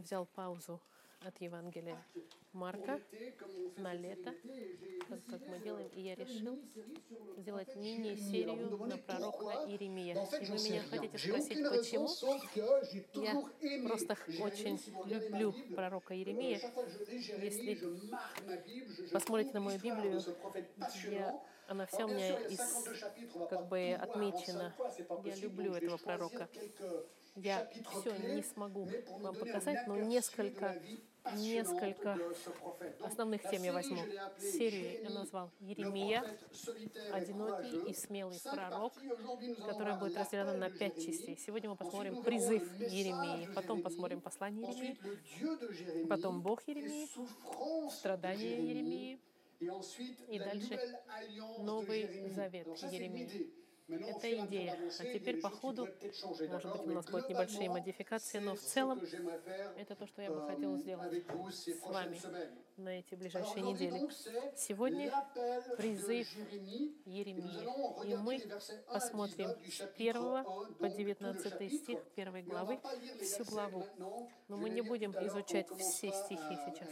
взял паузу от Евангелия Марка на лето, как, как мы делаем, и я решил сделать мини-серию на пророка Иеремия. И вы меня хотите спросить, почему? Я просто очень люблю пророка Иеремия. Если посмотрите на мою Библию, я, она вся у меня из, как бы отмечена. Я люблю этого пророка. Я все не смогу вам показать, но несколько несколько основных тем я возьму. Серию я назвал Еремия, одинокий и смелый пророк, который будет разделен на пять частей. Сегодня мы посмотрим призыв Еремии, потом посмотрим послание Еремии, потом Бог Еремии, страдания Еремии, и дальше Новый Завет Еремии. Это идея. А теперь по ходу, может быть, у нас будут небольшие модификации, но в целом это то, что я бы хотела сделать с вами на эти ближайшие недели. Сегодня призыв Еремии. И мы посмотрим с 1 по 19 стих 1 главы всю главу. Но мы не будем изучать все стихи сейчас.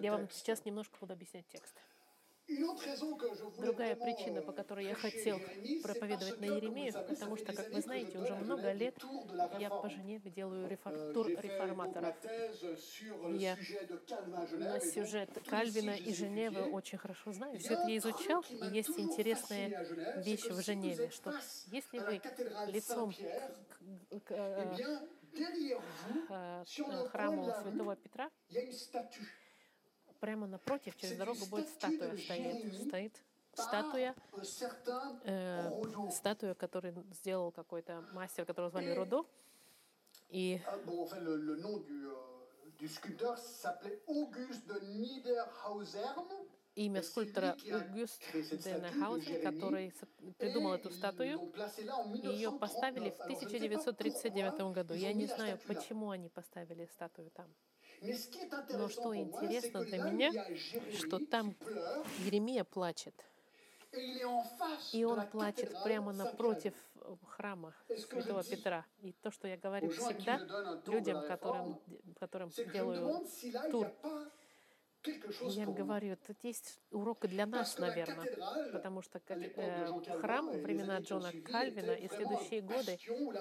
Я вам сейчас немножко буду объяснять текст. Другая причина, по которой я хотел проповедовать на Еремею, потому что, как вы знаете, уже много лет я по Женеве делаю рефор... тур реформаторов. Я на сюжет Кальвина и Женевы очень хорошо знаю. Все это я изучал, и есть интересная вещь в Женеве, что если вы лицом к, к, э, э, к храму Святого Петра, прямо напротив, через дорогу будет статуя стоит. Стоит статуя, э, статуя, которую сделал какой-то мастер, которого звали Рудо. И имя скульптора Аугюст Денехаузен, который придумал эту статую. И ее поставили в 1939 году. Я не знаю, почему они поставили статую там. Но что интересно для меня, что там Еремия плачет. И он плачет прямо напротив храма Святого Петра. И то, что я говорю всегда людям, которым, которым делаю тур, я им говорю, тут есть урок для нас, наверное, потому что как, э, храм во времена Джона Кальвина и следующие годы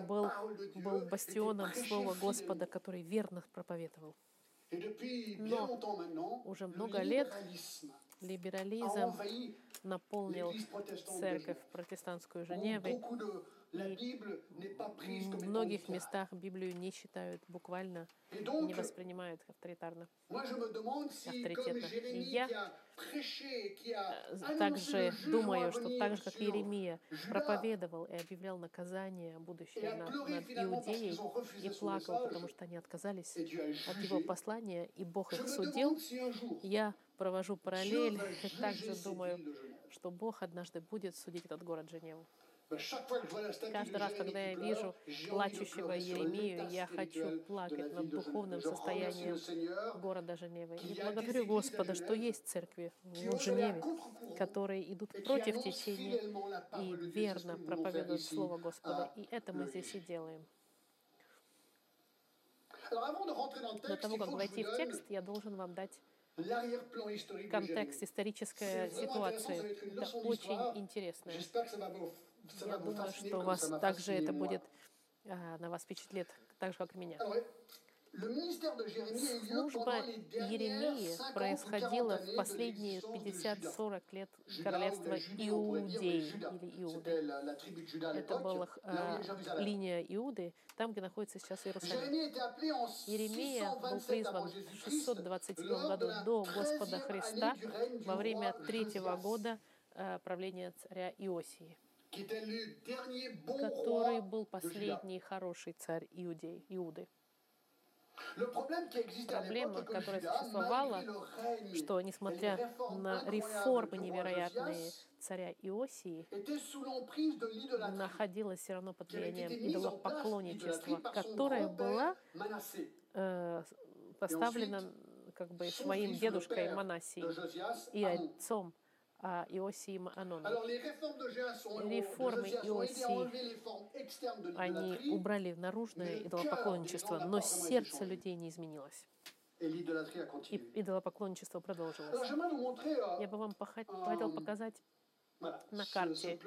был, был бастионом Слова Господа, который верно проповедовал. Но уже много лет либерализм наполнил церковь протестантскую Женевы, в многих местах Библию не читают буквально, не воспринимают авторитарно, авторитетно. И я также думаю, что так же, как Иеремия проповедовал и объявлял наказание будущее над, над Иудеей и плакал, потому что они отказались от его послания, и Бог их судил, я провожу параллель и также думаю, что Бог однажды будет судить этот город Женеву. Каждый раз, когда я вижу плачущего Еремию, я хочу плакать над духовным состоянием города Женевы. И благодарю Господа, что есть церкви в Женеве, которые идут против течения и верно проповедуют Слово Господа. И это мы здесь и делаем. До того, как войти в текст, я должен вам дать контекст, историческая ситуация. Это очень интересно. Я думаю, что у вас также это будет, а, на вас впечатлит, так же, как и меня. Служба Еремии происходила в последние 50-40 лет королевства Иудеи или Иуды. Это была э, линия Иуды, там, где находится сейчас Иерусалим. Еремия был призван в 627 году до Господа Христа во время третьего года э, правления царя Иосии который был последний хороший царь Иудей, Иуды. Проблема, которая существовала, что, несмотря на реформы невероятные царя Иосии, находилась все равно под влиянием идолопоклонничества, которое было э, поставлено как бы своим дедушкой Манасией и отцом а, Иосии и Анона. Alors les réformes de Josias ont, de Реформы Иосии, Они убрали наружное идолопоклонничество, но сердце людей не изменилось. И идолопоклонничество продолжилось. montrer euh, Я бы вам хотел показать на карте.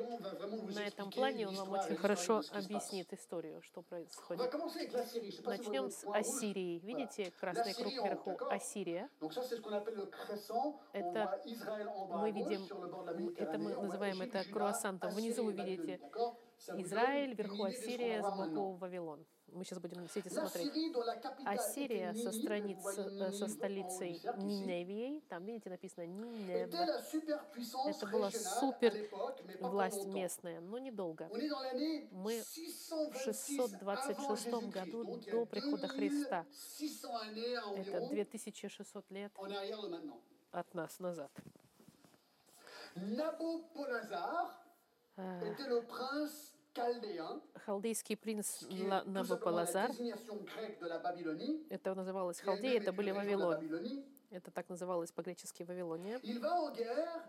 На этом плане он вам очень хорошо объяснит историю, что происходит. Начнем с. Ассирии. Видите красный круг вверху? Ассирия. Это мы видим, это мы называем это круассантом. Внизу вы видите Израиль, вверху Ассирия, сбоку Вавилон. Мы сейчас будем все эти смотреть. Ассирия со страниц, э, со столицей Ниневией, там, видите, написано Нинев, Это была супер власть местная, но недолго. Мы в 626 626 avant году до прихода Христа. 2600 années Это environ 2600 лет от нас назад. Э, était le prince Халдейский принц Babylonie. это называлось Халдея, это были Вавилон. Это так называлось по-гречески Вавилония.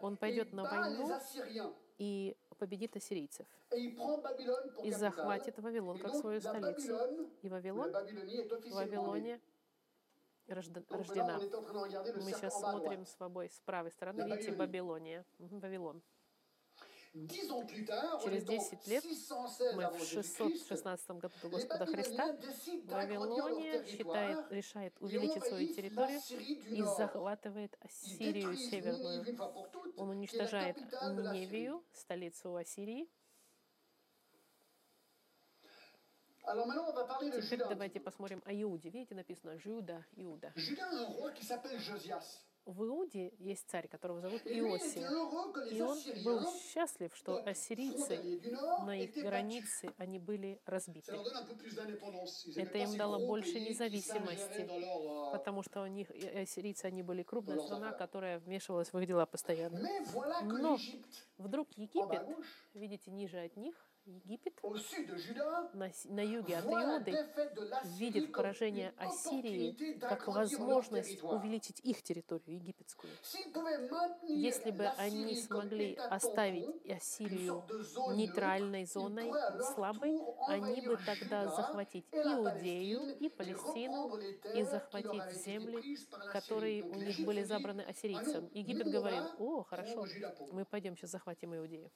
Он пойдет на войну и победит ассирийцев. И захватит Вавилон как свою столицу. И Вавилон Babylonie est в officiellement née. Вавилоне рожда- Donc là, рождена. Мы сейчас смотрим с вами с правой стороны, видите. Вавилония. Вавилон. Через est en 10 лет 616 Мы в Jésus-Christ, 616 году до Господа Христа Вавилония считает, решает увеличить свою территорию и захватывает Ассирию северную. Он уничтожает. Ниневию, столицу Ассирии. Теперь давайте посмотрим о Иуде. Видите, написано Жуда, Иуда. Juda В Иуде есть царь, которого зовут les И он был счастлив, что ассирийцы на их границе, они были разбиты. Это им дало больше независимости, euh, Потому что у них и ассирийцы, они были крупная страна, которая вмешивалась в их дела постоянно. Но Вдруг Египет, видите, ниже от них, Египет на, на юге от Иуды видит поражение Ассирии как возможность увеличить их территорию египетскую. Если бы они смогли оставить Ассирию нейтральной зоной, слабой, они бы тогда захватить Иудею и Палестину и захватить земли, которые у них были забраны «Ah ассирийцам. Египет говорил, va о, хорошо, prendre Juda pour nous». мы пойдем сейчас захватим Иудею.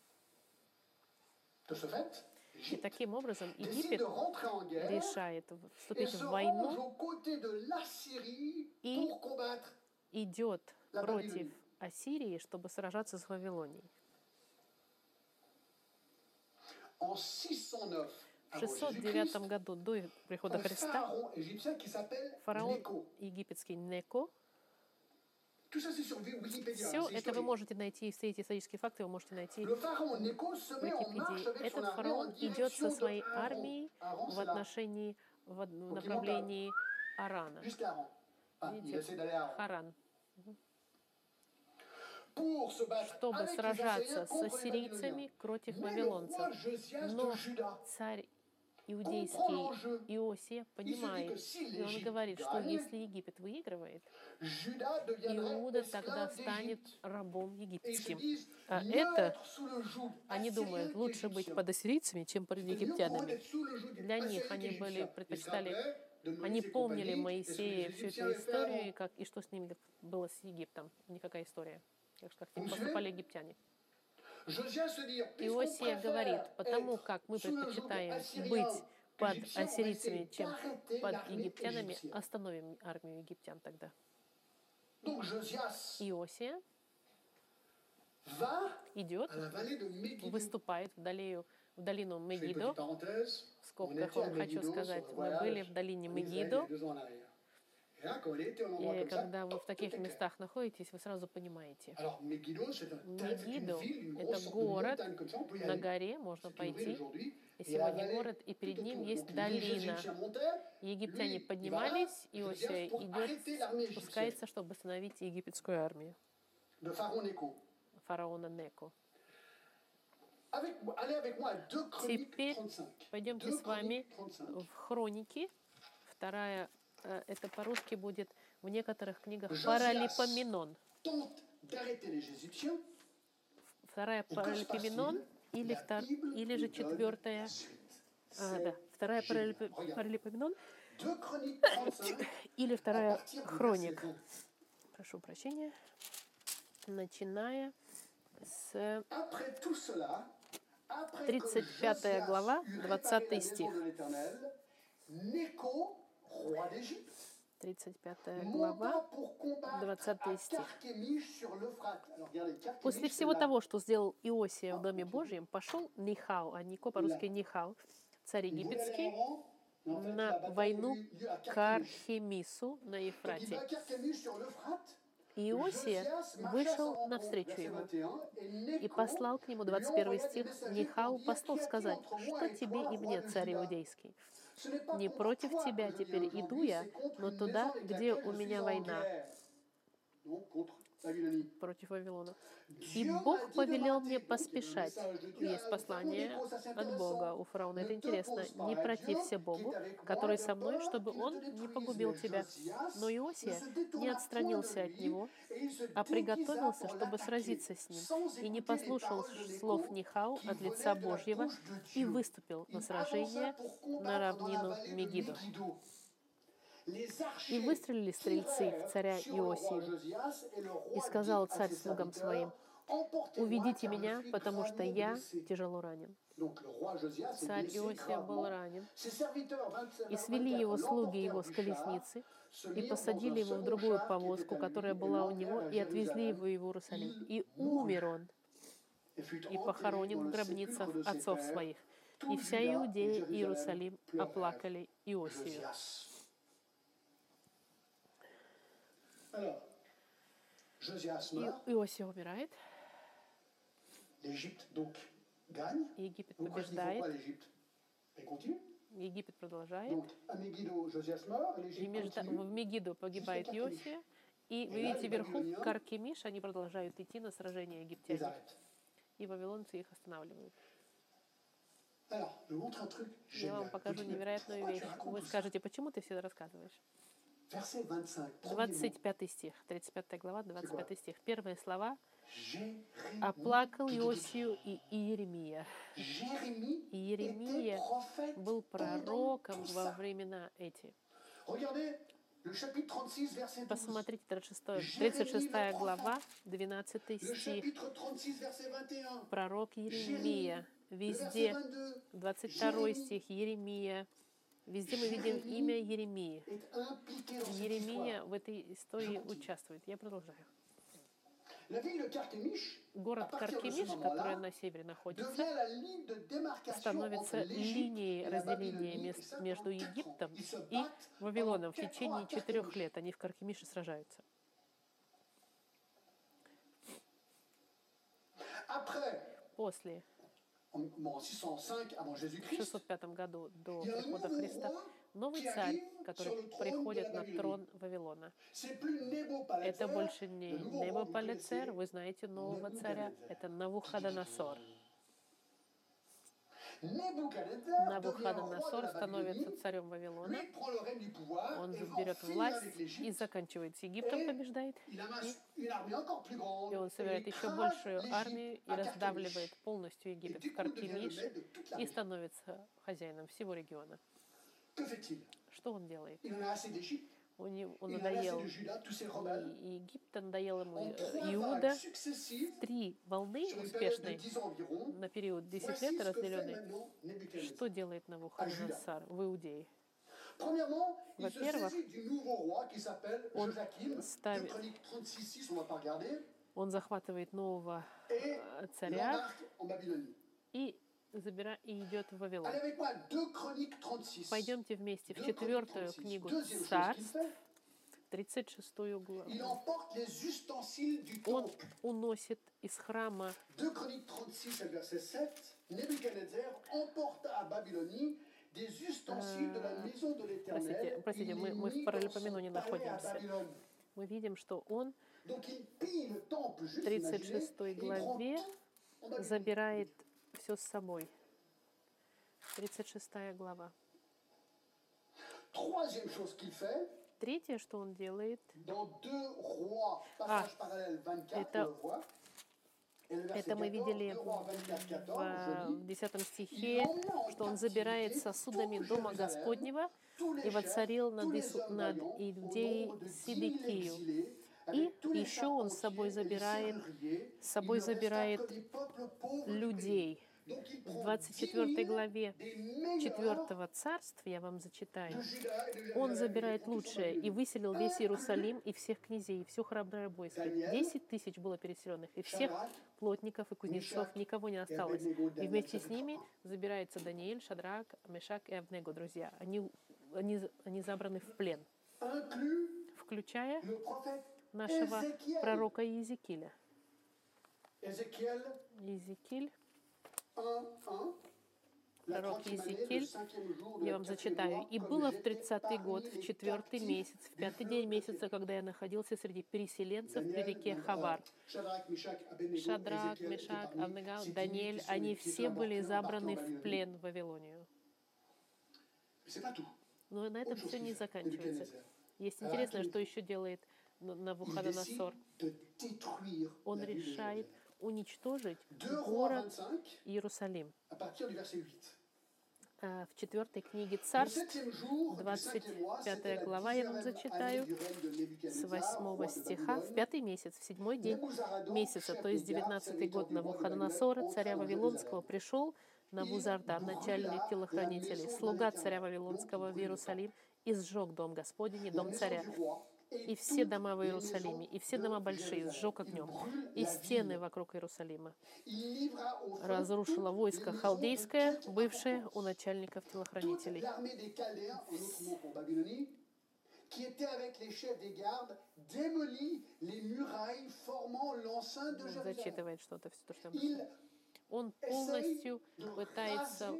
И таким образом Египет решает вступить в войну, И идет против. Ассирии, чтобы сражаться с Вавилонией. en 609 В avant Jésus-Christ, 609 году до прихода Христа фараон египетский Неко. Tout ça, c'est sur Wikipédia. Все это вы можете найти, все эти исторические факты вы можете найти в Википедии. Этот фараон идет со своей армией в отношении, в, направлении Арана. Ah, Видите? Харан. Чтобы сражаться Assyriens с contre les ассирийцами против вавилонцев. Но царь иудейский. Иосия понимает, и он говорит, что если Египет выигрывает, Иуда тогда станет рабом египетским. А это Они думают, лучше быть под ассирийцами, чем под египтянами. Для них они были, предпочитали, Moïse они помнили Моисея, всю эту историю, и, как, и что с ними было с Египтом. Никакая история. Как, как с ним поступали египтяне. Иосия говорит, потому как мы предпочитаем быть под ассирийцами, чем под египтянами, остановим армию египтян тогда. Иосия идет, выступает в, долину, в долину Мегидо. В скобках вам хочу сказать, мы были в долине Мегидо, и когда вы в таких местах находитесь, вы сразу понимаете. Мегидо это город на горе, можно пойти. И сегодня город, и перед ним есть долина. Египтяне поднимались, là, Иосия идет, спускается, чтобы остановить египетскую армию фараона Неко. Avec, allez avec moi à 2 Chroniques Теперь 35. Пойдемте 2 с вами Chroniques 35. в хроники. Вторая, э, это по-русски будет в некоторых книгах. Паралипоменон. Вторая паралипоменон или, втор- или же четвертая, а, да, вторая паралипоменон 2 Chroniques 35, или вторая хроник. verset 20. Прошу прощения. Начиная с Après tout cela, après 35 que Josias глава, eut 20 réparé la maison стих. De l'Éternel, Néco, roi d'Égypte, 35 monta глава, pour combattre 20 à стих. После всего того, что сделал Иосия в Доме Божьем, пошел Нихау, а Нико по-русски Нихау, царь египетский, на войну к. Архемису на Ефрате. Иосия вышел навстречу ему 21, et и послал к нему, lui 21 envoya des стих, Нихау послов «Qu'y a-t-il сказать, что тебе и мне, царь иудейский. Не против тебя теперь иду я, но туда, где у меня война, против Вавилона. И Бог повелел мне поспешать. Есть послание от. Бога у фараона. Это интересно. Не протився Богу, который со мной, чтобы он не погубил тебя. Но Иосия не отстранился от него, а приготовился, чтобы сразиться с ним, и не послушал слов Нихау от лица Божьего и выступил на сражение на равнину vallée de Мегидо. Megiddo. Les И выстрелили стрельцы в царя roi И сказал царь слугам своим, «Emportez-moi, «Уведите меня, потому что я blessé». тяжело ранен». Царь Иосия был ранен. Ses serviteurs, 27, И свели 24, его слуги его с колесницы и посадили его в другую повозку, которая была у него, и отвезли его в Иерусалим. И умер он, и похоронен в гробницах отцов своих. И вся Иудея и Иерусалим оплакали Иосию. И Иосия умирает, Египет побеждает. Египет продолжает. И между, в Мегиду погибает Иосия, и вы видите вверху Каркемиш, они продолжают идти на сражение arrêtent. И вавилонцы их останавливают. Я вам покажу невероятную вещь. Вы скажете, почему ты все это рассказываешь? Verset 25. premier mot. 25 стих, 35 глава, 25 стих. Первые слова. «Оплакал Иосию и Иеремия». Иеремия был пророком во времена эти. Regardez le chapitre 36, verset 12. Посмотрите, 36, 36 глава, 12 Le стих. chapitre 36, verset 21. Пророк Еремия. Le verset Везде 22 22 стих Еремия. Везде мы видим имя Еремии. Еремия в этой истории участвует. Я продолжаю. Город Каркемиш, который на севере находится, становится линией разделения Babylonie. мес- Et ça, между. Египтом и Вавилоном. В течение четырех лет они в Каркемише сражаются. После, в Jésus-Christ, 605 году до прихода Христа, новый царь, который приходит на трон Вавилона. Это больше не connaissez, вы знаете нового царя, это Навуходоносор. Навуходоносор становится царем Вавилона, он et va en берет finir власть и заканчивает с Египтом, побеждает, и он собирает еще большую армию и раздавливает полностью Египет в coup, il devient le Каркемиш maître de toute la и становится хозяином всего региона. Что он делает? У него он надоел и Египет, надоел ему э, Иуда. Три волны успешные 10 ans environ, на период 10 voici лет Nebuchadnezzar. Что делает Навуходоносор в Иудее? Во-первых, он ставит- De Chronique 36, on va pas regarder. Он захватывает нового э, царя и забира и идет в Вавилон. Allez avec moi, 2 Chroniques 36. Пойдемте вместе в четвертую Chroniques 36. книгу Царств, fait, 36 главу. Он уносит из храма 2 Chroniques 36, et verset 7, Nebuchadnezzar emporta à Babylonie des ustensiles de la maison de l'Éternel. Простите, простите, мы- мы в Паралипоменоне находимся. Мы видим, что он juste 36 imaginez, et il prend главе забирает все с собой. 36 глава. Третье, что он делает, dans 2 rois, passage parallèle 24, это- Это мы видели в 10 стихе, что он забирает сосудами Дома Господнего и воцарил над, Ису, над Иудеей Сидикию. И еще он с собой забирает, с собой забирает людей. В 24 главе 4 царства, я вам зачитаю, он забирает лучшее и выселил весь Иерусалим и всех князей, и всю храброе войско. Десять тысяч было переселенных, и всех плотников и кузнецов никого не осталось. И вместе с ними забирается Даниэль, Шадрак, Мешак и Авнего, друзья. Они, они, они забраны в плен, включая нашего пророка Иезекииля. Иезекииль, пророк Иезекииль, я вам зачитаю. «И было в тридцатый год, в четвертый месяц, в пятый день месяца, когда я находился среди переселенцев при реке Хавар. Шадрак, Мешак, Авнегал, Даниэль, они все были забраны в плен в Вавилонию». Но на этом все не заканчивается. Есть интересное, что еще делает Навуходоносор. Он решает уничтожить город Иерусалим. В четвертой книге Царств, 25 глава, я вам зачитаю, с 8 стиха, в пятый месяц, в седьмой день месяца, то есть 19 год Навуходоносора, царя Вавилонского, пришел Навузардар, начальник телохранителей, слуга царя Вавилонского в Иерусалим, и сжег дом Господень и дом царя и все дома в Иерусалиме, и все дома большие, сжег огнем, и стены вокруг Иерусалима. Разрушило войско халдейское, бывшее у начальников телохранителей. qui était avec les chefs des gardes, démolit les murailles formant l'enceinte de Jérusalem. Il он полностью пытается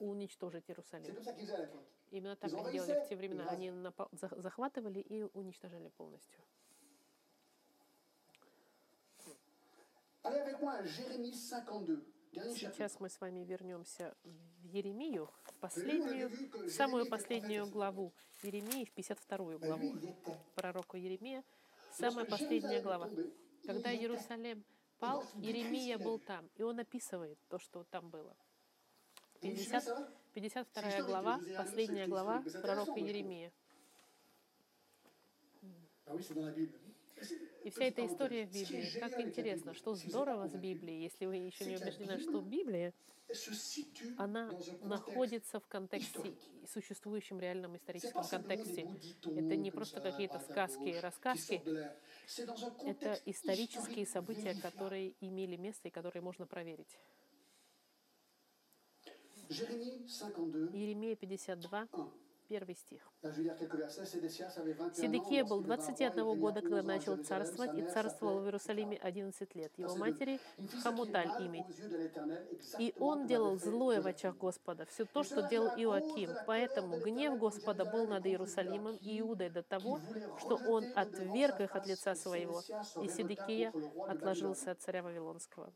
уничтожить Иерусалим. Именно так они делали в те времена. Они захватывали и уничтожали полностью. Сейчас мы с вами вернемся в Еремию, в последнюю, в самую последнюю главу Еремии, в 52 главу пророка Еремия, самая последняя глава. Когда Иерусалим пал, Иеремия был там, и он описывает то, что там было. 50, 52 глава, последняя глава пророка Еремия. И вся эта история в Библии. Как интересно, что здорово с Библией, если вы еще не убеждены, что Библия, она находится в контексте, существующем реальном историческом контексте. Это не просто какие-то сказки и рассказки. Это исторические события, которые имели место и которые можно проверить. Иеремия 52, Первый стих. Сидекия был 21 года, когда начал царствовать, и царствовал в Иерусалиме 11 лет. Его матери Хамуталь имя. И он делал злое в очах Господа, все то, что делал Иоаким. Поэтому гнев Господа был над Иерусалимом и Иудой до того, что он отверг их от лица своего, и Сидекия отложился от царя Вавилонского.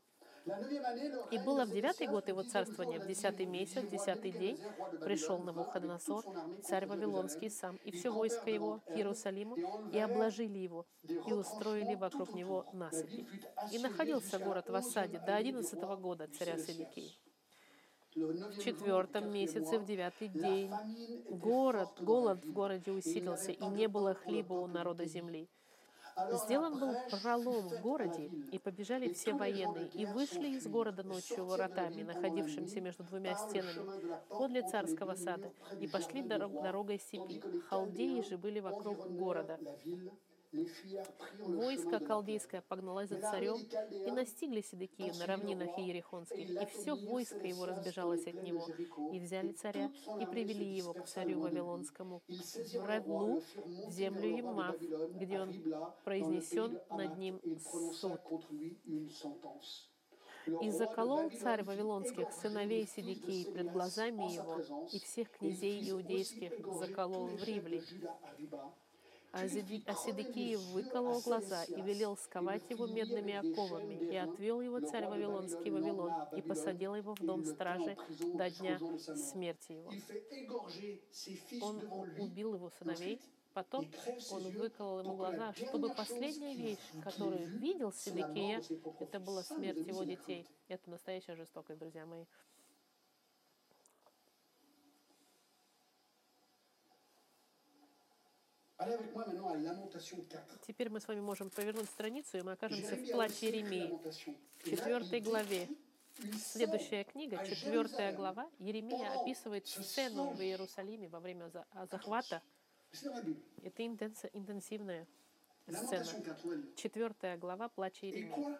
И было в девятый год его царствования, в десятый месяц, в десятый день, пришел Навуходоносор, царь Вавилонский сам, и все войско его к Иерусалиму, и обложили его, и устроили вокруг него насыпи. И находился город в осаде до одиннадцатого года царя Седекии. В четвертом месяце, в девятый день, город, голод в городе усилился, и не было хлеба у народа земли. Сделан был пролом в городе, и побежали все военные, и вышли из города ночью воротами, находившимся между двумя стенами, подле царского сада, и пошли дорог, дорогой степи. Халдеи же были вокруг города. Войско халдейское погналось за царем и настигли Седекию на равнинах Иерихонских, и все войско его разбежалось от него, и взяли царя, и привели его к царю Вавилонскому, в Ревлу, в землю Емав, где он произнесен над ним суд. И заколол царь Вавилонских сыновей Сидикии пред глазами его, и всех князей иудейских заколол в Ривле. А Седекиев выколол глаза и велел сковать его медными оковами, и отвел его царь Вавилонский Вавилон, и посадил его в дом стражи до дня смерти его. Он убил его сыновей, потом он выколол ему глаза, чтобы последняя вещь, которую видел Седекия, это была смерть его детей. Это настоящая жестокость, друзья мои. Теперь мы с вами можем повернуть страницу, и мы окажемся в плаче Еремии, в четвертой главе. Следующая книга, четвертая глава, Еремия описывает сцену в Иерусалиме во время захвата. Это интенсивная сцена. Четвертая глава плача Еремии.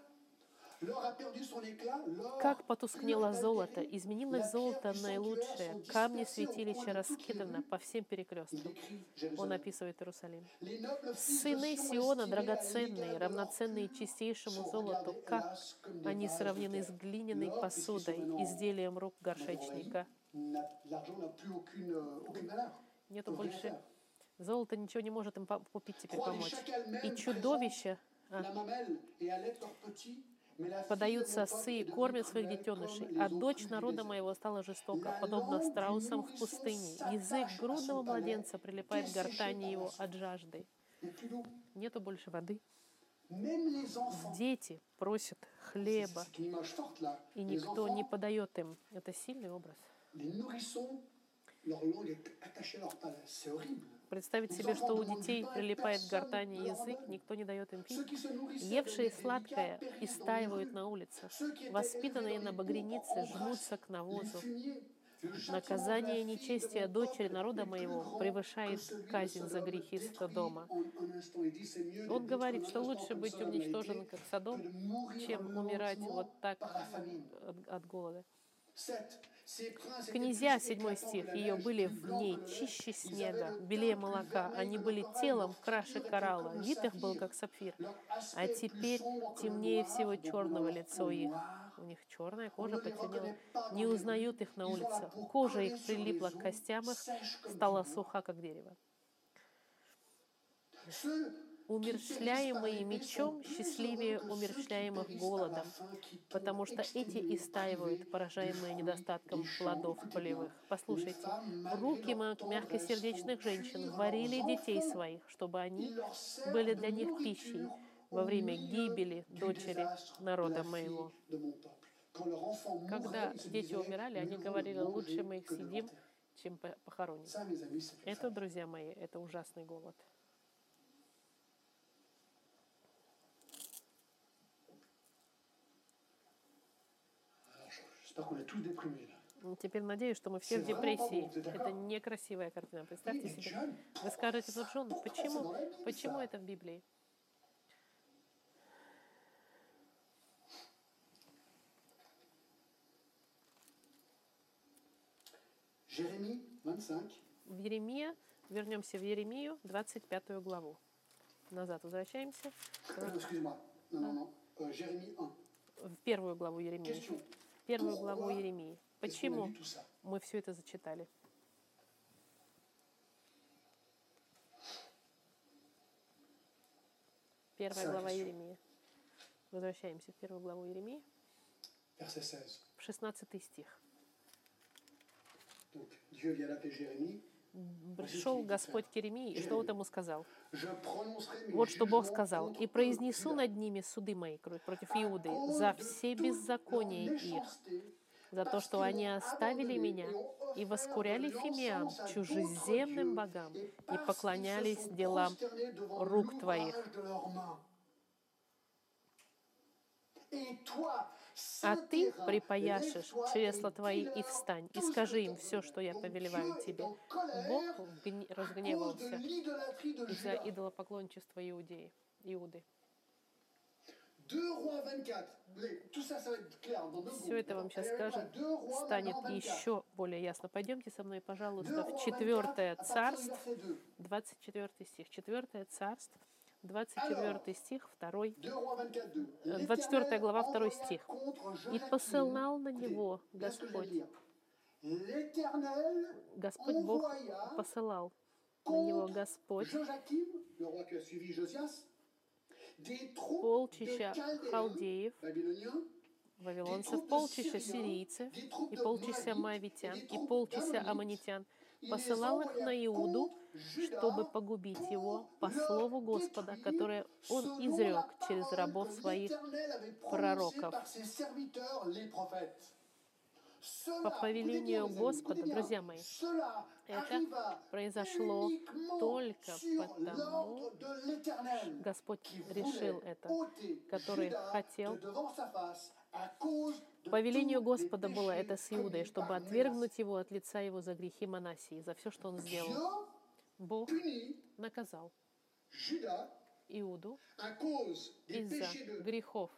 Как потускнело золото, изменилось золото наилучшее, камни святилища раскиданы по всем перекресткам. Он описывает Иерусалим. Сыны Сиона драгоценные, равноценные чистейшему золоту, как они сравнены с глиняной посудой, изделием рук горшечника. Нету больше. Золото ничего не может им купить теперь помочь. И чудовище, а, подаются осы и кормят своих детенышей, а дочь народа моего стала жестока, подобно страусам в пустыне. Язык грудного младенца прилипает к гортани его от жажды. Нету больше воды. Дети просят хлеба, и никто не подает им. Это сильный образ. Представить себе, что у детей прилипает к гортани язык, никто не дает им пить. Евшие сладкое истаивают на улицах. Воспитанные на багренице жмутся к навозу. Наказание нечестия дочери народа моего превышает казнь за грехи дома. Он говорит, что лучше быть уничтоженным, как Содом, чем умирать вот так от голода. Князья, седьмой стих, ее были в ней чище снега, белее молока. Они были телом краше коралла, вид их был как сапфир. А теперь темнее всего черного лицо их. У них черная кожа потемнела. Не узнают их на улице. Кожа их прилипла к костям их, стала суха, как дерево умерщвляемые мечом счастливее умерщвляемых голодом, потому что эти истаивают, поражаемые недостатком плодов полевых. Послушайте, руки мягкосердечных женщин варили детей своих, чтобы они были для них пищей во время гибели дочери народа моего. Когда дети умирали, они говорили, лучше мы их съедим, чем похороним. Это, друзья мои, это ужасный голод. Теперь надеюсь, что мы все в депрессии. Это некрасивая картина. Представьте себе. Вы скажете, ну Джон, почему, почему это в Библии? В Еремия, вернемся в Еремию, 25 главу. Назад возвращаемся. Euh, в первую главу Еремии первую главу Еремии. Почему мы все это зачитали? Первая глава Еремии. Возвращаемся в первую главу Еремии. В 16 стих. Пришел Господь к Еремии, и что он ему сказал? Вот что Бог сказал. «И произнесу над ними суды мои против Иуды за все беззакония их, за то, что они оставили меня и воскуряли фимиам, чужеземным богам, и поклонялись делам рук твоих. А ты припаяшешь чресла твои и встань, и скажи им все, что я повелеваю тебе. Бог разгневался из-за идолопоклончества Иудеи, Иуды. Все это вам сейчас скажет, станет еще более ясно. Пойдемте со мной, пожалуйста, в четвертое царство, 24 стих. Четвертое царство, 24 стих, 2, 24 глава, 2 стих. «И посылал на него Господь». Господь Бог посылал на него Господь полчища халдеев, вавилонцев, полчища сирийцев, и полчища моавитян, и полчища аммонитян, посылал их на Иуду, чтобы погубить его по слову Господа, которое он изрек через рабов своих пророков. По повелению Господа, друзья мои, это произошло только потому, Господь решил это, который хотел по велению Господа было это с Иудой, чтобы отвергнуть его от лица его за грехи Манасии, за все, что он сделал. Бог наказал Иуду из-за грехов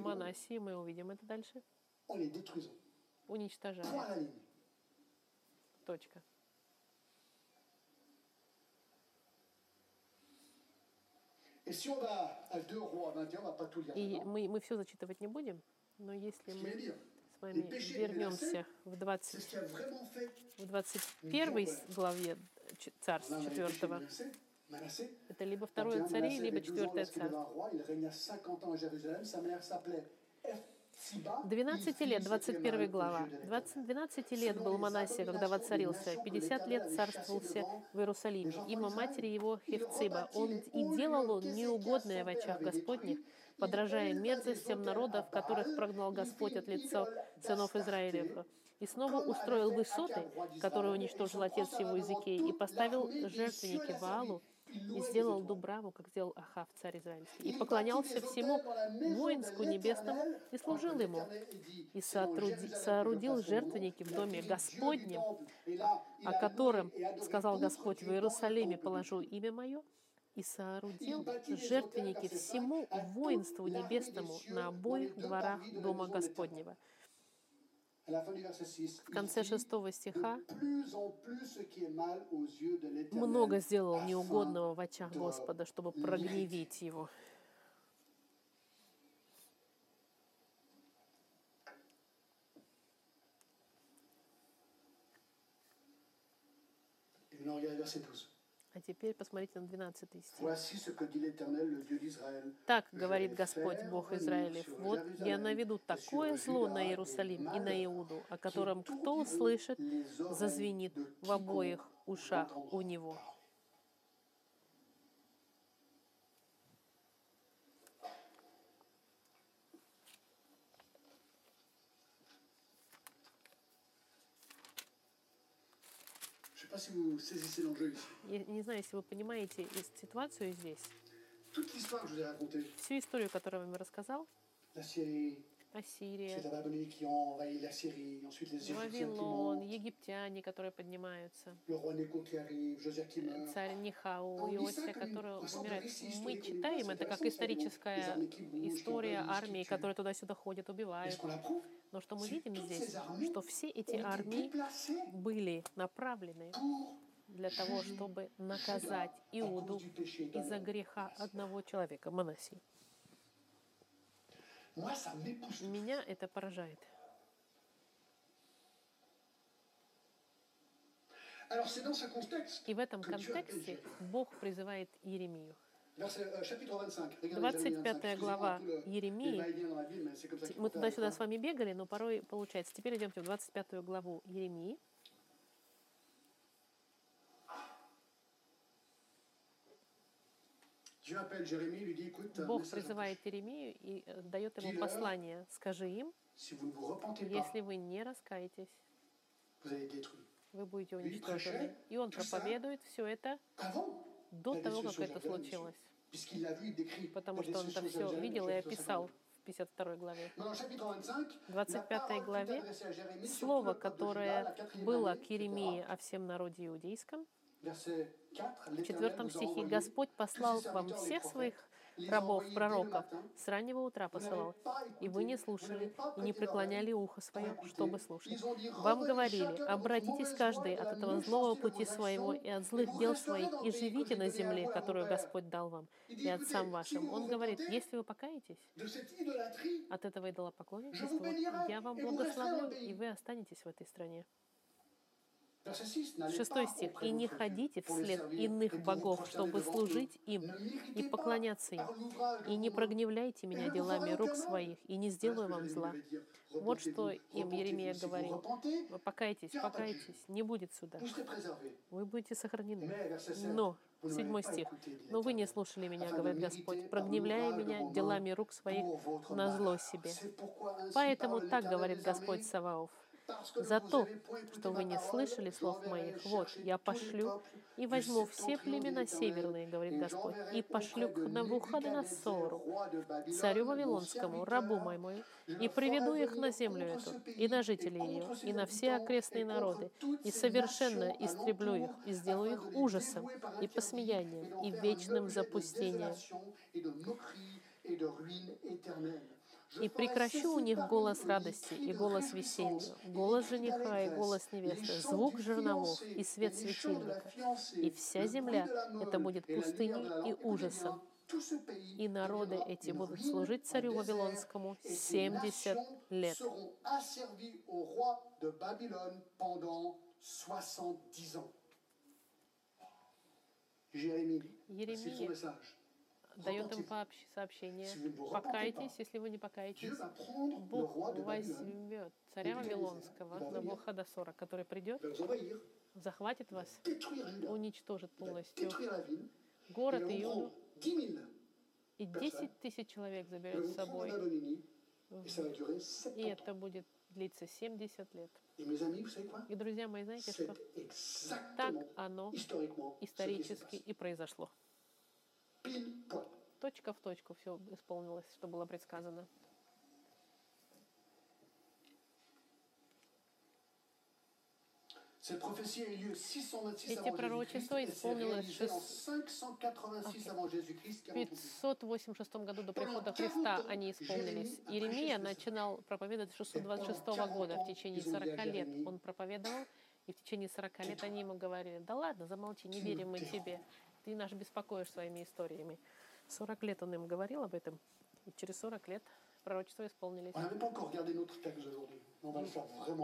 Манасии. Мы увидим это дальше. Уничтожаем. Точка. И мы, мы все зачитывать не будем, но если мы с вами вернемся в, 20, в 21 главе Царств 4, это либо второе царей, либо четвертое царство. 12 лет, 21 глава. 20, 12 лет был Манасия, когда воцарился. 50 лет царствовался в Иерусалиме. Имя матери его Хевциба. Он и делал он неугодное в очах Господних, подражая мерзостям народов, которых прогнал Господь от лица сынов Израилев. И снова устроил высоты, которые уничтожил отец его Иезекии, и поставил жертвенники Ваалу, и сделал Дубраву, как сделал Ахав, царь израильский, и поклонялся всему воинску небесному и служил ему, и соорудил жертвенники в доме Господнем, о котором сказал Господь, в Иерусалиме положу имя мое, и соорудил жертвенники всему воинству небесному на обоих дворах Дома Господнего. В конце шестого стиха много сделал неугодного в очах Господа, чтобы прогневить его. А теперь посмотрите на 12 стих. Так говорит Господь, Бог Израилев, вот я наведу такое зло на Иерусалим и на Иуду, о котором кто услышит, зазвенит в обоих ушах у него. Я не знаю, если вы понимаете ситуацию здесь. Всю историю, которую я вам рассказал. Ассирия, Вавилон, египтяне, которые поднимаются, царь Нихау, Иосия, который умирает. Мы читаем это как историческая история армии, которая туда-сюда ходят, убивают. Но что мы видим здесь, что все эти армии были направлены для того, чтобы наказать Иуду из-за греха одного человека, Манасии. Меня это поражает. И в этом контексте Бог призывает Иеремию. 25 euh, глава Еремии. Мы туда-сюда с вами бегали, но порой получается. Теперь идемте в 25 главу Еремии. Бог призывает Иеремию и э, дает ему послание. Скажи им, если вы не раскаетесь, вы будете уничтожены. И он проповедует все это до того, как это случилось. Потому что он это все видел и описал в 52 главе. В 25 главе слово, которое было к Иеремии о всем народе иудейском, в четвертом стихе Господь послал вам всех своих рабов, пророков, с раннего утра посылал, и вы не слушали, и не преклоняли ухо свое, чтобы слушать. Вам говорили, обратитесь каждый от этого злого пути своего и от злых дел своих, и живите на земле, которую Господь дал вам, и отцам вашим. Он говорит, если вы покаетесь от этого идолопоклонничества, я вам благословлю, и вы останетесь в этой стране. Verset 6, n'allez Шестой стих. «И не ходите вслед иных богов, чтобы служить им и поклоняться им, и не прогневляйте меня делами рук aucun mal». своих, и не сделаю вам зла». Вот что им Еремия говорил. покайтесь, покайтесь, не будет суда. Вы будете сохранены. Mais, verset 7, Но, седьмой стих, но вы не слушали меня, говорит Господь, прогневляя меня делами рук своих на зло себе. Поэтому так говорит Господь Саваоф. За то, что вы не слышали слов моих, вот, я пошлю и возьму все племена северные, говорит Господь, и пошлю к Навуходоносору, царю Вавилонскому, рабу моему, и приведу их на землю эту, и на жителей ее, и на все окрестные народы, и совершенно истреблю их, и сделаю их ужасом, и посмеянием, и вечным запустением. И прекращу у них голос радости и голос веселья, голос жениха и голос невесты, звук жерновов и свет светильника. И вся земля это будет пустыней и ужасом. И народы эти будут служить царю Вавилонскому et ces 70 nations лет. seront asservies au roi de Babylone pendant 70 ans. Jérémie, c'est son message. Дает им сообщение. Покайтесь, если вы не покаетесь. Бог возьмет царя Вавилонского, Навуходосора, который придет, захватит вас, уничтожит полностью. Город Иуду, en prendre 10 000 и 10 тысяч человек заберет с собой. en Abyssinie, et ça va durer 7 И это будет длиться 70 лет. И, друзья мои, знаете что? Так оно исторически и произошло. Точка в точку все исполнилось, что было предсказано. Cette prophétie a eu lieu 626 Эти пророчества исполнилось réalisée en шест- 586 avant Jésus-Christ. В 40 ans plus tard. 586 году до прихода Христа они исполнились. Иеремия начинал проповедовать с 626 года. В течение 40 лет он проповедовал, и в течение 40 лет они ему говорили, да ладно, замолчи, не верим мы тебе, ты нас беспокоишь своими историями. 40 лет он им говорил об этом, и через 40 лет пророчества исполнились.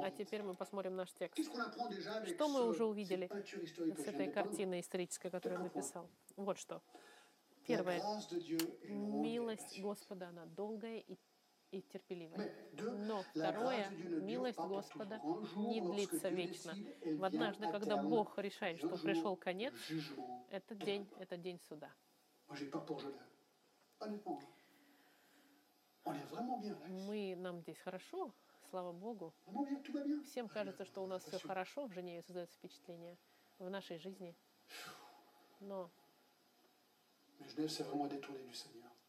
А теперь мы посмотрим наш текст Что мы уже увидели с этой картиной исторической, которую он написал. Вот что. Первое. Милость. Господа, она долгая и, и deux, Но второе, милость Господа не длится вечно. В однажды, когда. Бог решает, что пришел конец, этот день, это день суда. Мы, нам здесь хорошо, слава Богу. Всем кажется, что у нас все хорошо, в Женеве создается впечатление в нашей жизни. Но,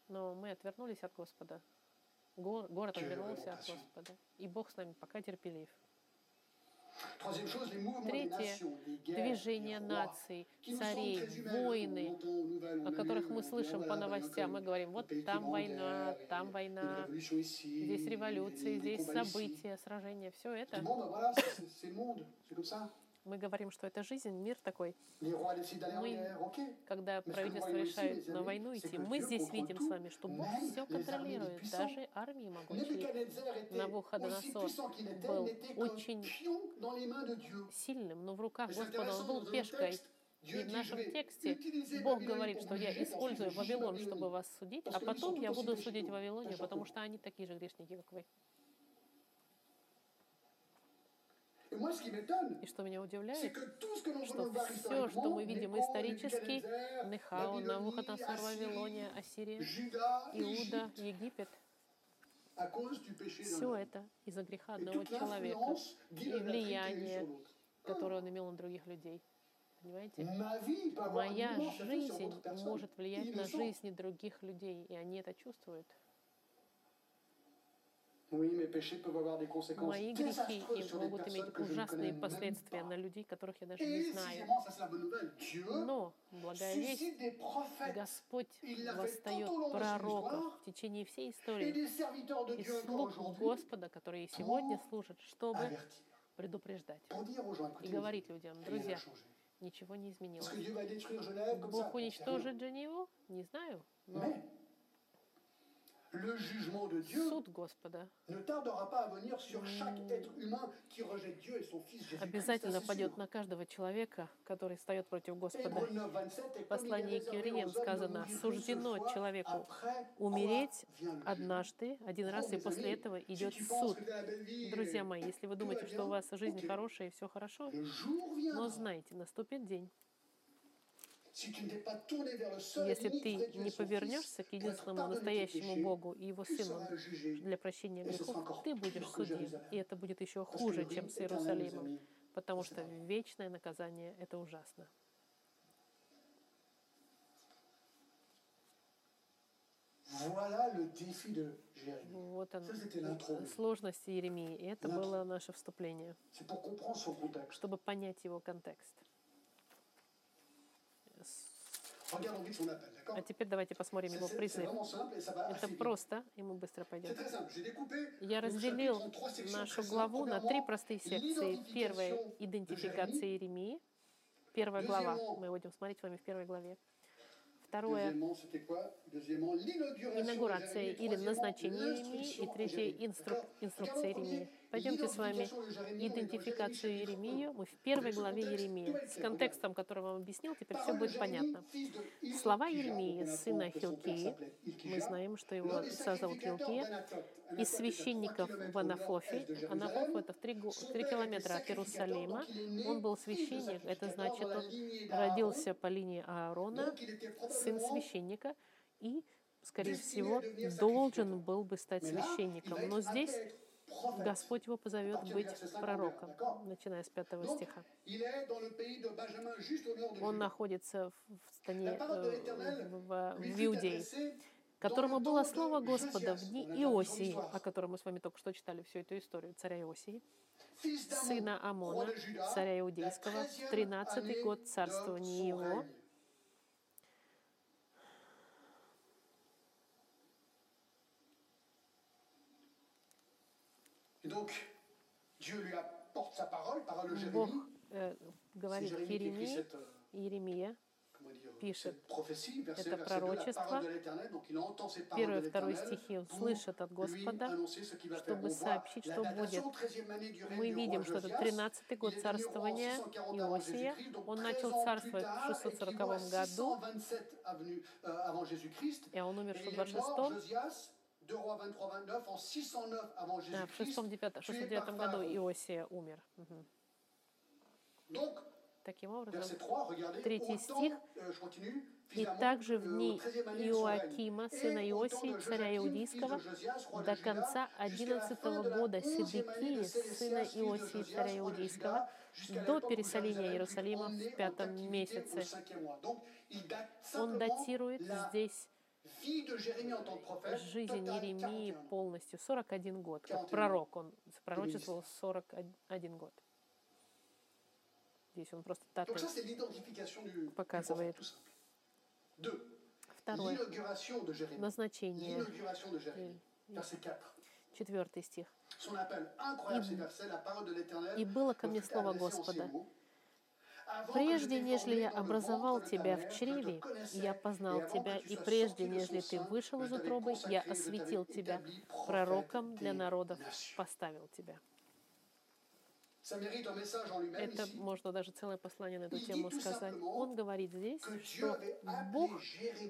но мы отвернулись от Господа. Гор- город отвернулся от. Господа. И Бог с нами пока терпелив. Третье, rois, наций, царей, войны, о которых мы слышим ah, по новостям. Мы говорим, вот там война, там война, здесь революции, здесь события, сражения. Все это мы говорим, что это жизнь, мир такой. Мы-. Когда правительство решает на войну идти, мы здесь видим с вами, что Бог все контролирует, даже армии могучие. Навуходоносор был очень. Сильным, но в руках Господа он был пешкой. И в нашем тексте Бог говорит, что я использую Вавилон, чтобы вас судить, а потом я буду судить. Вавилоне, потому что они такие же грешники, как вы. Et moi, ce qui m'étonne, И что меня удивляет, что все, что мы видим исторически, Babylonie, Навуходоносор, Вавилония, Ассирия, Иуда, Египет, d'un все это из-за греха одного человека, и влияние, которое он имел на других людей. Понимаете? Моя жизнь может влиять на жизни других людей, и они это чувствуют. Мои грехи и могут иметь ужасные последствия на людей, которых я даже не знаю. Но, благая весть, Господь восстает пророков в течение всей истории и слуг Господа, которые сегодня служат, чтобы предупреждать и говорить людям, друзья, ничего не изменилось. Бог уничтожит Женеву? Не знаю. Но Mais Le jugement de Dieu суд Господа обязательно падет на каждого человека, который встает против Господа. Hébreux 9, 27, et В послании к евреям сказано, суждено человеку умереть однажды, один раз, и после этого идет суд. Друзья мои, если вы думаете, что у вас жизнь хорошая и все хорошо, но знайте, наступит день. Если ты не повернешься к единственному настоящему Богу и Его Сыну для прощения грехов, ты будешь судим. И это будет еще хуже, чем с Иерусалимом, потому что вечное наказание — это ужасно. Вот он, l'intro. сложности Иеремии. И это было наше вступление, чтобы понять его контекст. А теперь давайте посмотрим его призыв. Это просто, и мы быстро пойдем. Я разделил нашу главу на три простые секции. Первая — идентификация Иеремии. Первая глава. Мы будем смотреть с вами в первой главе. Второе инаугурация или назначение Иеремии. И третье инструкция Иеремии. Пойдемте с вами идентификацию. 1. Мы в первой главе être С контекстом, который вам объяснил, теперь все будет понятно. Слова apprend сына Хилкии, мы знаем, что его отца зовут Хилкия, d'Anatot. и Anatot est à священников 3 в Анафофе. Анафоф это в 3, Son 3 père километра от Иерусалима. Он был священник, это значит, он родился по линии Аарона, сын священника, и, скорее всего, должен был бы стать священником. Но здесь. Господь его позовет быть verset 51, пророком, начиная с 5 Donc, стиха. Он находится в стране, э, в, в- fut Иудее, которому было слово Господа в дни Иосии, о котором мы с вами только что читали всю эту историю, царя Иосии, сына Амона, царя Иудейского, в 13e 13 année год de царствования его, Бог э, говорит Еремии, Еремия пишет это пророчество, первые и второй стихи, он слышит от Господа, чтобы сообщить, что будет. Мы видим, что это 13-й год царствования Иосия. Он начал царствовать в 640 году, и он умер в 126 да, в 609, 609 году Иосия умер. Угу. Таким образом, третий стих, «И также в дни Иоакима, сына Иосии, царя Иудийского, до конца одиннадцатого года Седекии, сына Иосии, царя Иудейского, до переселения Иерусалима в пятом месяце». Он датирует здесь жизнь Иеремии 41 ans. полностью, 41 год. Как 41 пророк он пророчествовал 41 год. Здесь он просто du Показывает. Второе. Назначение. L'inauguration de Jérémie. Verset 4. Четвертый стих. «И было ко мне слово Господа. mots. Avant que je Прежде, нежели я образовал тебя в чреве, я познал тебя, и прежде, нежели ты вышел из утробы, я осветил тебя пророком для народов, поставил тебя». Это можно даже целое послание на эту тему сказать. Он говорит здесь, что Бог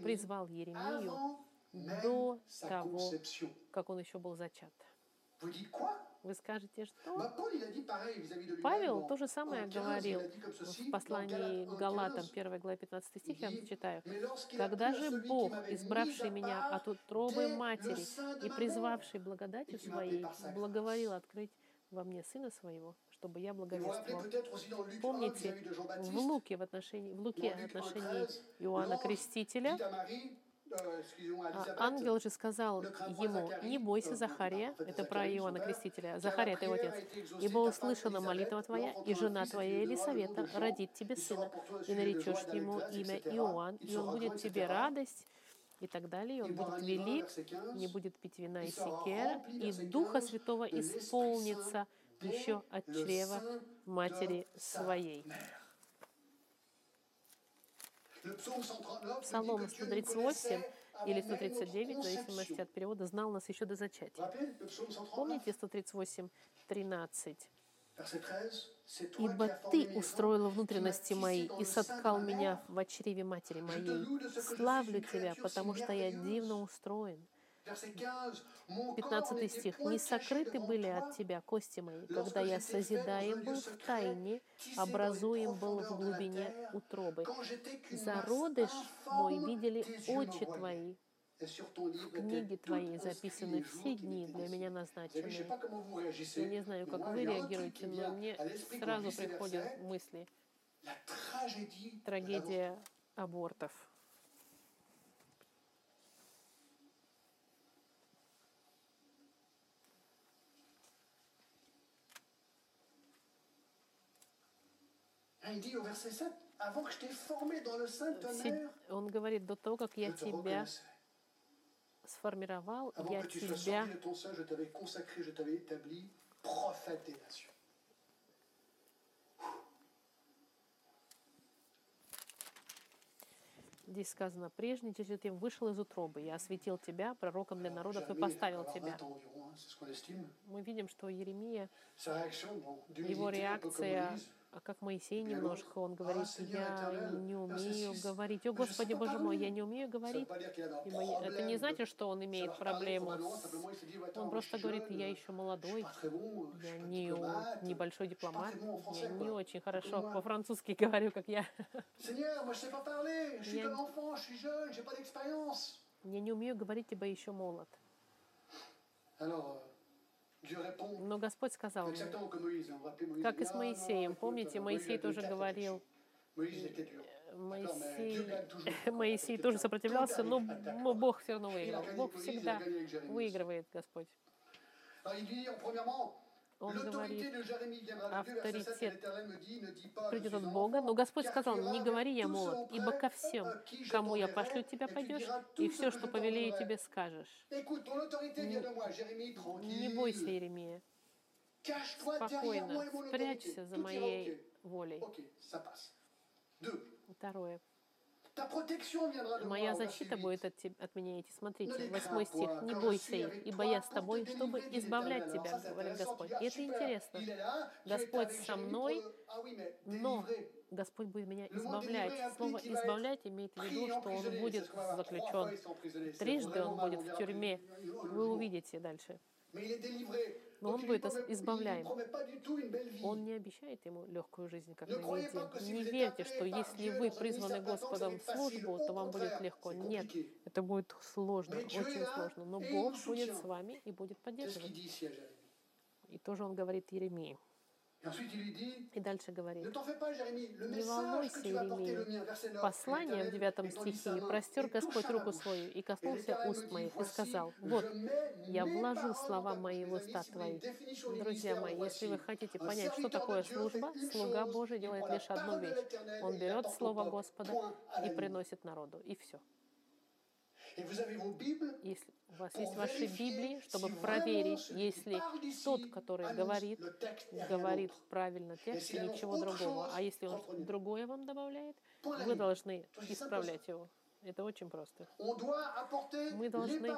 призвал Еремию, до того, как он еще был зачат. Вы скажете, что. Павел то же самое 1,15, говорил в послании Галатам, 1,15, 1 глава 15 стих, я читаю. «Mais lorsqu'il a «Когда же Бог, избравший меня от утробы матери и призвавший благодатью своей, appelé par sa grâce». благоволил открыть во мне Сына Своего, чтобы я благовествовал». peut-être aussi dans Luc 1 Помните, в Луке в отношении, в Луке в отношении 1,13, Иоанна Крестителя, euh, а ангел же сказал «Ne crains point, ему, Zacharie». не бойся, Euh, Захария, это про Иоанна Крестителя, Захария его prière отец, ибо услышана молитва твоя, и жена твоя Елисавета родит тебе сына, и наречешь ему имя. Иоанн, и он будет тебе радость, и так далее, и он будет велик, verset 15, не будет пить вина и секера, и Духа 15, Святого исполнится еще от чрева матери своей. Псалом que Dieu nous 138 connaissait или avant même notre 139, в зависимости от перевода, знал нас еще до зачатия. rappelez le psaume 139, Помните 138, 13? verset 13 C'est toi «Ибо Ты устроила внутренности мои и соткал меня в чреве матери моей. Славлю Тебя, потому что я merveilleuse». дивно устроен». Verset 15 Mon corps 15 n'était стих. «Не сокрыты были от Тебя кости мои, когда я созидаем был в тайне, образуем был в глубине утробы. Зародыш мой видели очи. Твои, в книге Твоей записаны все дни для меня назначенные». Я не знаю, как вы реагируете, но мне сразу приходят мысли. Трагедия абортов. Hein, Il dit au verset 7, avant que je t'ai formé dans le sein de ta В седь- mère, Он говорит, до того, как я тебя сформировал, я тебя. Здесь сказано, прежде чем ты вышел из утробы, я осветил тебя пророком для народов и поставил тебя. 20 ans environ, hein, c'est ce qu'on estime. Мы видим, что Еремия, его реакция, а как Моисей немножко, он говорит, я не умею 6, говорить. О, Господи, Боже мой, я не умею говорить. И мои- Это не значит, что он имеет проблему Он просто говорит, я еще молодой, я не небольшой дипломат, я не очень хорошо по-французски говорю, как я. Я- не умею говорить, ибо еще молод. Alors, euh, Но Господь сказал мне, как и с Ah, Моисеем. Помните, Моисей тоже говорил. Моисей. Моисей тоже сопротивлялся, но, но Бог все равно выиграл. Бог всегда выигрывает, Господь. Он говорит, de Jérémie viendra de Dieu. Verset 7, et авторитет придет от Бога, но Господь сказал, не говори я молод, ибо ко всем, euh, кому я пошлю тебя, пойдешь, и все, что повелею тебе, скажешь. Не бойся. Еремия, спокойно, спрячься за моей волей. Второе. Моя защита 8. будет от, теб- от меня идти. Смотрите, восьмой стих. Не бойся их, ибо я с тобой, чтобы избавлять тебя, говорит. Господь. И ah, это интересно. Господь со мной, Ah но. Господь будет меня избавлять. Слово «избавлять» имеет в виду, что он будет заключен. Трижды он будет в тюрьме. Вы увидите дальше. Но он будет избавляем. Он не обещает ему легкую жизнь, как que si Не верьте, что если вы призваны Господом в службу, то вам будет легко. Нет, это будет сложно, очень сложно. Но Бог будет с вами и будет поддерживать. И тоже он говорит Еремии. И дальше говорит, Не волнуйся, Иеремия. le mien, verset 9. послание в девятом стихе, простер Господь руку свою, и коснулся уст моих, и сказал, вот, я вложу слова мои в уста твои. Друзья мои, если вы хотите понять, что такое служба, слуга Божий делает лишь одну вещь. Он берет Слово. Господа и приносит народу, и все. Et vous avez vos Bibles Если у вас есть ваши Библии, чтобы проверить, если тот, который говорит, говорит правильно текст и ничего другого. А если он другое вам добавляет, вы должны исправлять его. Это очень просто. Мы должны.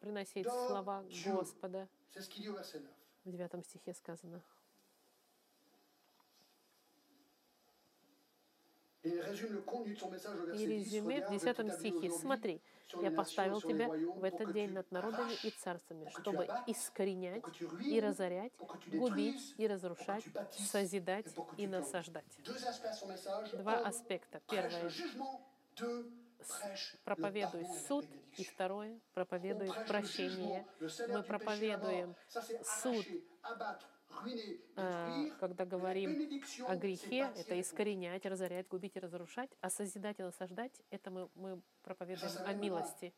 Приносить слова. Господа. C'est ce qu'il dit au verset 9. В девятом стихе сказано. Et il résume le contenu de son message au verset И 10. резюме в Regarde, je десятом t'établis стихе. aujourd'hui Смотри, я поставил тебя в этот день над народами и царствами, чтобы искоренять и разорять, губить и разрушать, созидать и насаждать. Два аспекта. Первое проповедуй суд, и второе проповедуй прощение. Мы проповедуем суд, détruire. когда говорим о грехе, это искоренять, разорять, губить и разрушать, а созидать и насаждать, это мы, мы проповедуем о милости.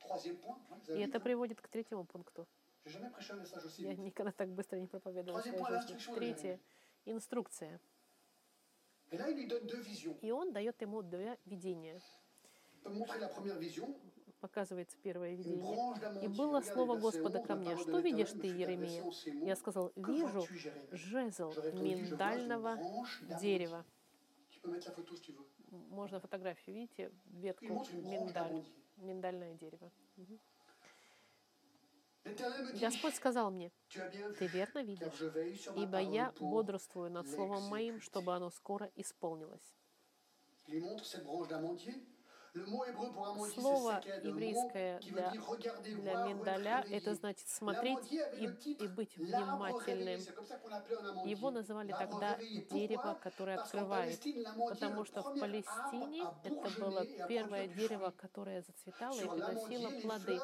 И это приводит к третьему пункту. Я никогда так быстро не жизни. l'instruction Третье. Инструкция. И он дает ему две видения. Показывается первое видение. И было слово Господа 11, ко мне. Что видишь ты, Еремия? Я сказал, вижу жезл миндального дерева. Можно фотографию, видите, ветку миндаль. Миндальное дерево. Господь сказал мне, ты верно видишь, ибо я бодрствую над словом моим, чтобы оно скоро исполнилось. Слово еврейское для, для миндаля это значит смотреть и, и быть внимательным. Его называли тогда дерево, которое открывает, потому что в Палестине это было первое дерево, которое зацветало и приносило плоды.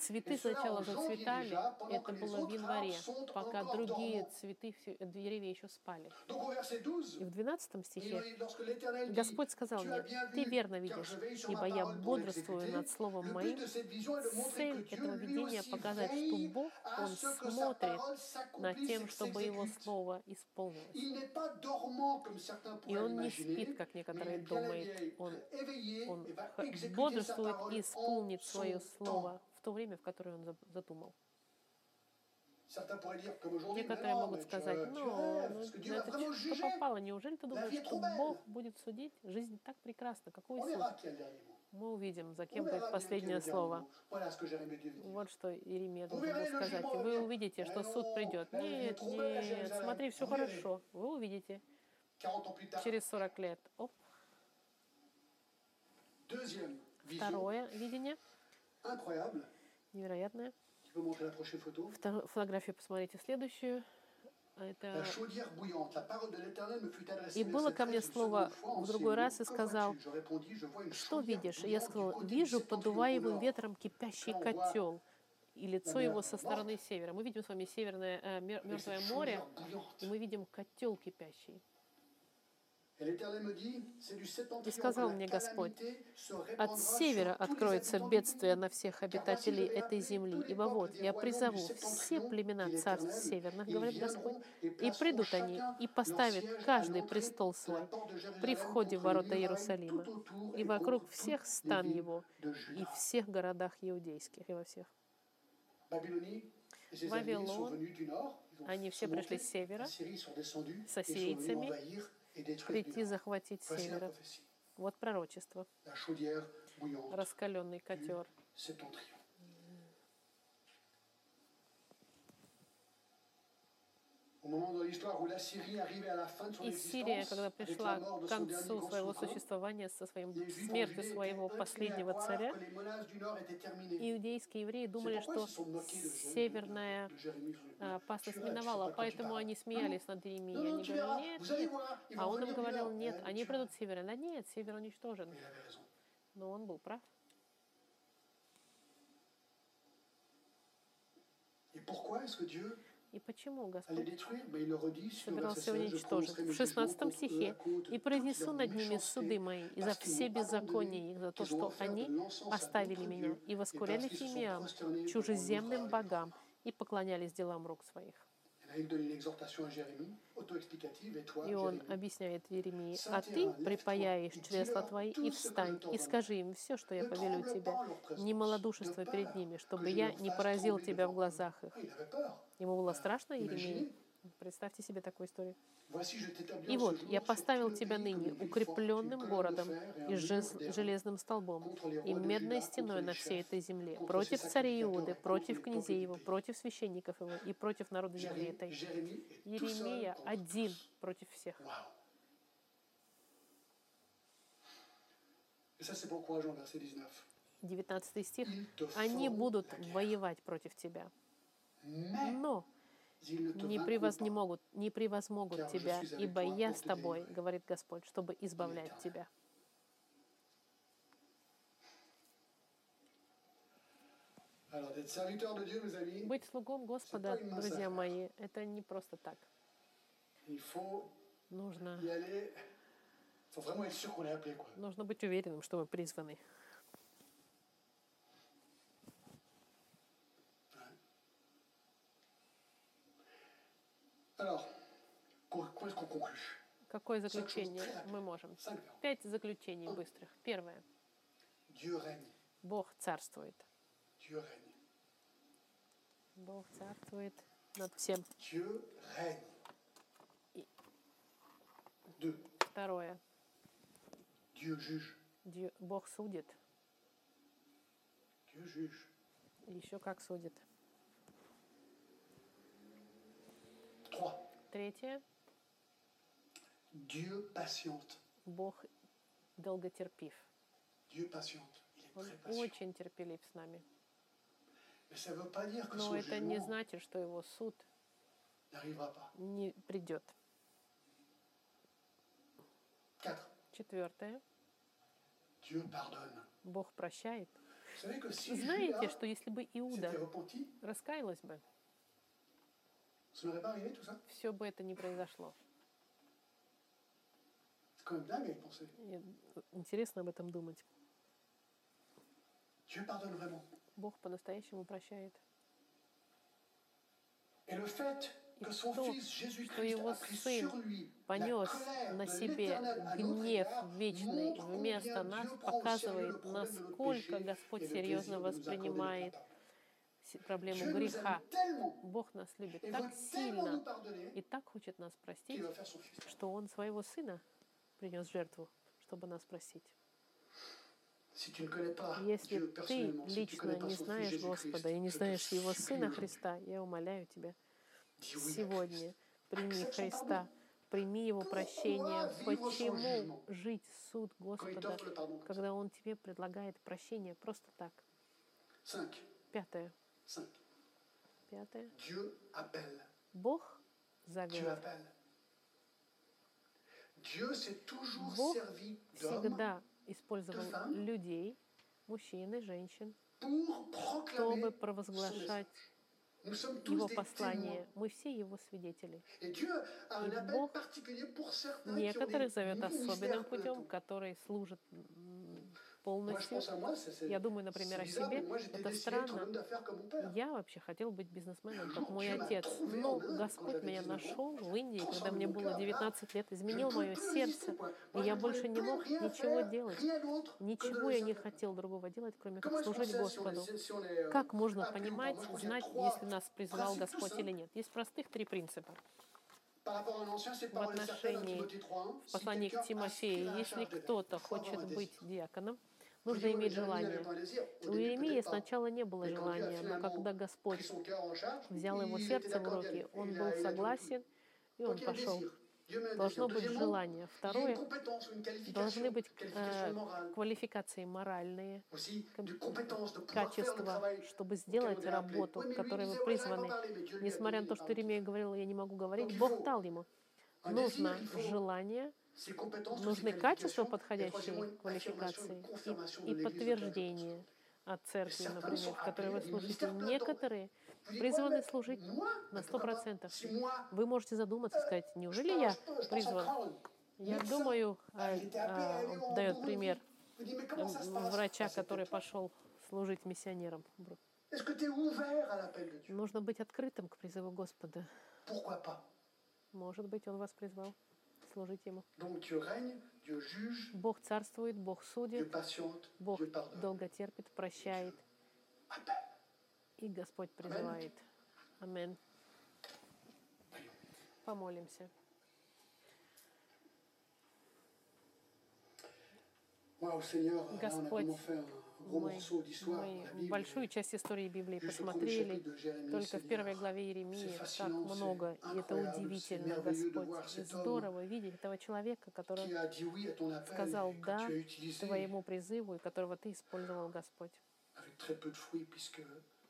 Цветы сначала зацветали, это было в январе, пока другие цветы, э, деревья еще спали. Donc au verset 12, И в 12 il- стихе Господь сказал «Tu мне, ты vu, верно видишь, ибо я бодрствую l'exécuter». над словом моим. Цель этого видения показать, что Бог, Он смотрит над тем, чтобы Его. Слово исполнилось. И Он не спит, как некоторые думают. Он, он бодрствует и исполнит свое Слово в то время, в которое Он за- задумал. Некоторые могут сказать, ну, ну, ну, это что попало? Неужели ты думаешь, что. Бог будет судить? Жизнь так прекрасна. Какой суд? Мы увидим, за кем будет последнее слово. Вот что Иеремия должен был сказать. И вы увидите, что суд придет. Нет, нет, смотри, все хорошо. Вы увидите. 40 ans plus tard. Через 40 лет. Оп, второе видение, невероятное. Вторую фотографию посмотрите следующую. Это. И было ко мне 13, une слово в другой раз и сказал, Что видишь? Я du вижу nord. ветром кипящий котел, и лицо его со стороны севера. Мы видим с вами северное cette мертвое море, и мы видим котел кипящий. И сказал мне Господь, От севера откроется бедствие на всех обитателей этой земли, ибо вот я призову все племена царств северных, говорит Господь, и придут они, и поставят каждый престол свой при входе в ворота Иерусалима, и вокруг всех стан его, и в всех городах иудейских, и во всех. Вавилон, они все пришли с севера, с ассирийцами, прийти захватить с севера. Вот пророчество, раскаленный котер. septentrion. Au moment de l'histoire où la Syrie arrivait à la fin de son И Сирия, когда пришла к концу своего существования со своим смертью своего последнего царя, иудейские евреи думали, что северная а, опасность миновала, поэтому они смеялись над Иеремией. non, Они говорили, нет, нет. А он им говорил, нет, Eh, они придут с севера. Да нет, север уничтожен. Но он был прав. Et И почему Господь собирался 16, je уничтожить? В 16 jugements contre eux à стихе «И произнесу над ними суды мои и за все беззакония их, за то, что они оставили меня и et воскуряли parce qu'ils se sont фимиам, prosternés devant чужеземным богам, и поклонялись делам рук своих». И он объясняет Иеремии, «А ты припаяешь чресла твои и встань, и скажи им все, что я повелю тебя, présence, не малодушествуй de перед ними, чтобы я не поразил тебя в глазах их». Ah. Ему было страшно, Иеремии? Представьте себе такую историю. И вот, я поставил тебя ныне укрепленным городом и железным столбом и медной стеной на всей этой земле, против sacrificateurs Иуды, против князей его, против священников его и против народа земли этой. Contre один против всех. Waouh. Et ça, c'est pour encourageant, verset 19. 19 стих. Они будут воевать против тебя, но не превозмогут, не превозмогут тебя, ибо я с тобой, говорит Господь, чтобы избавлять тебя. Быть слугом Господа, друзья мои, это не просто так. Нужно, нужно быть уверенным, что мы призваны. Alors, qu'o- comment est-ce qu'on conclut Какое заключение мы можем? Пять заключений быстрых. Первое. Бог царствует. Бог царствует над всем. И- Второе. Бог судит. Еще как судит. Третье. Dieu patiente. Бог долготерпив. Dieu patiente. Il est Он très patient. очень терпелив с нами. Но это не значит, что его суд не придет. Четвертое. Бог прощает. Знаете, что если бы Иуда раскаялась бы, ça n'aurait pas arrivé tout ça. все бы это не произошло. C'est quand même dingue à y penser. И интересно об этом думать. Dieu pardonne vraiment. Бог по-настоящему прощает. Et le fait И то, что его сын понес на себе гнев вечный вместо нас, показывает, насколько Господь серьезно воспринимает проблему греха. Бог нас любит так сильно и так хочет нас простить, что Он своего Сына принес жертву, чтобы нас простить. Если ты лично не знаешь Господа и не знаешь Его Сына Христа, я умоляю тебя, сегодня прими Христа, прими Его прощение. Почему жить суд Господа, когда Он тебе предлагает прощение просто так? Пятое. Cinq. Пятое. Dieu appelle. Бог зовет. Бог Всегда использовал людей, мужчин и женщин, чтобы провозглашать Его послание. Мы все Его свидетели. И Бог Некоторых зовет особенным путем, которые служат полностью. Я думаю, например, о себе. Это странно. Я вообще хотел быть бизнесменом, как мой отец. Но Господь меня 19 ans. нашел в Индии, когда мне было cœur. 19 лет, изменил мое сердце. И я больше не мог ничего делать. Ничего я не хотел другого делать, кроме как служить Господу. euh, Как можно понимать, знать, если нас призвал Господь или нет? Есть простых три принципа. В отношении Timothée 3:1, В послании к Тимофею, если кто-то хочет быть диаконом, нужно иметь желание. У Иеремии сначала не было желания, но когда Господь взял его сердце в руки, он был согласен, и он пошел. Должно быть желание. Второе, должны быть э, квалификации моральные, качества, чтобы сделать работу, lui, которой вы призваны. Несмотря на то, что. Иеремия говорил, я не могу говорить, Бог дал ему. Нужно желание, нужны качества, affirmation, квалификации, и, и подтверждение от церкви, например, в которой вы служите. Некоторые призваны служить на mais сто pourquoi pas процентов. Si moi, Вы можете задуматься сказать, неужели я призван? Я думаю, Ah, а, а, дает пример врача, Ah, который пошел служить миссионером. Нужно быть открытым к призыву Господа. Может быть, Он вас призвал служить Ему. Бог царствует, Бог судит, Бог долго терпит, прощает, и Господь призывает. Амин. Помолимся. Господь, Мы, мы большую часть истории Библии посмотрели, только в первой главе Иеремии так много, и это удивительно, Господь. И здорово видеть этого человека, который сказал «да» твоему призыву, и которого ты использовал, Господь.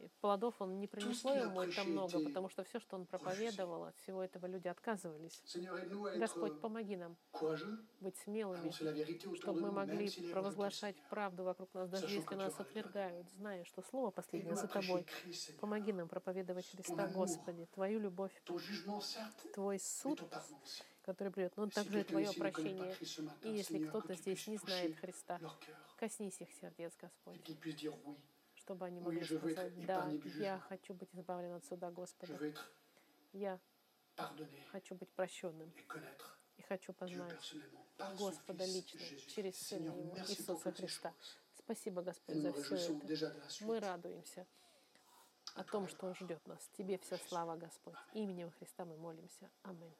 И плодов он не принесло ему это много, потому что все, что он проповедовал, от всего этого люди отказывались. Être Господь, помоги нам быть смелыми, чтобы мы могли провозглашать правду вокруг нас, даже если нас отвергают, зная, что Слово последнее за тобой. Помоги нам проповедовать Христа. Господи, Твою любовь, Твой суд, который придет, но Si также и Твое прощение. И если кто-то здесь не знает Христа, коснись их сердец, Господь, чтобы они могли сказать, да, я хочу быть избавлен от суда Господа, я хочу быть прощенным и хочу познать Господа лично, через Сына Его, Иисуса Христа. Спасибо, Господь, за все это. Мы радуемся о том, что ждет нас. Тебе вся слава, Господь. Именем Христа мы молимся. Аминь.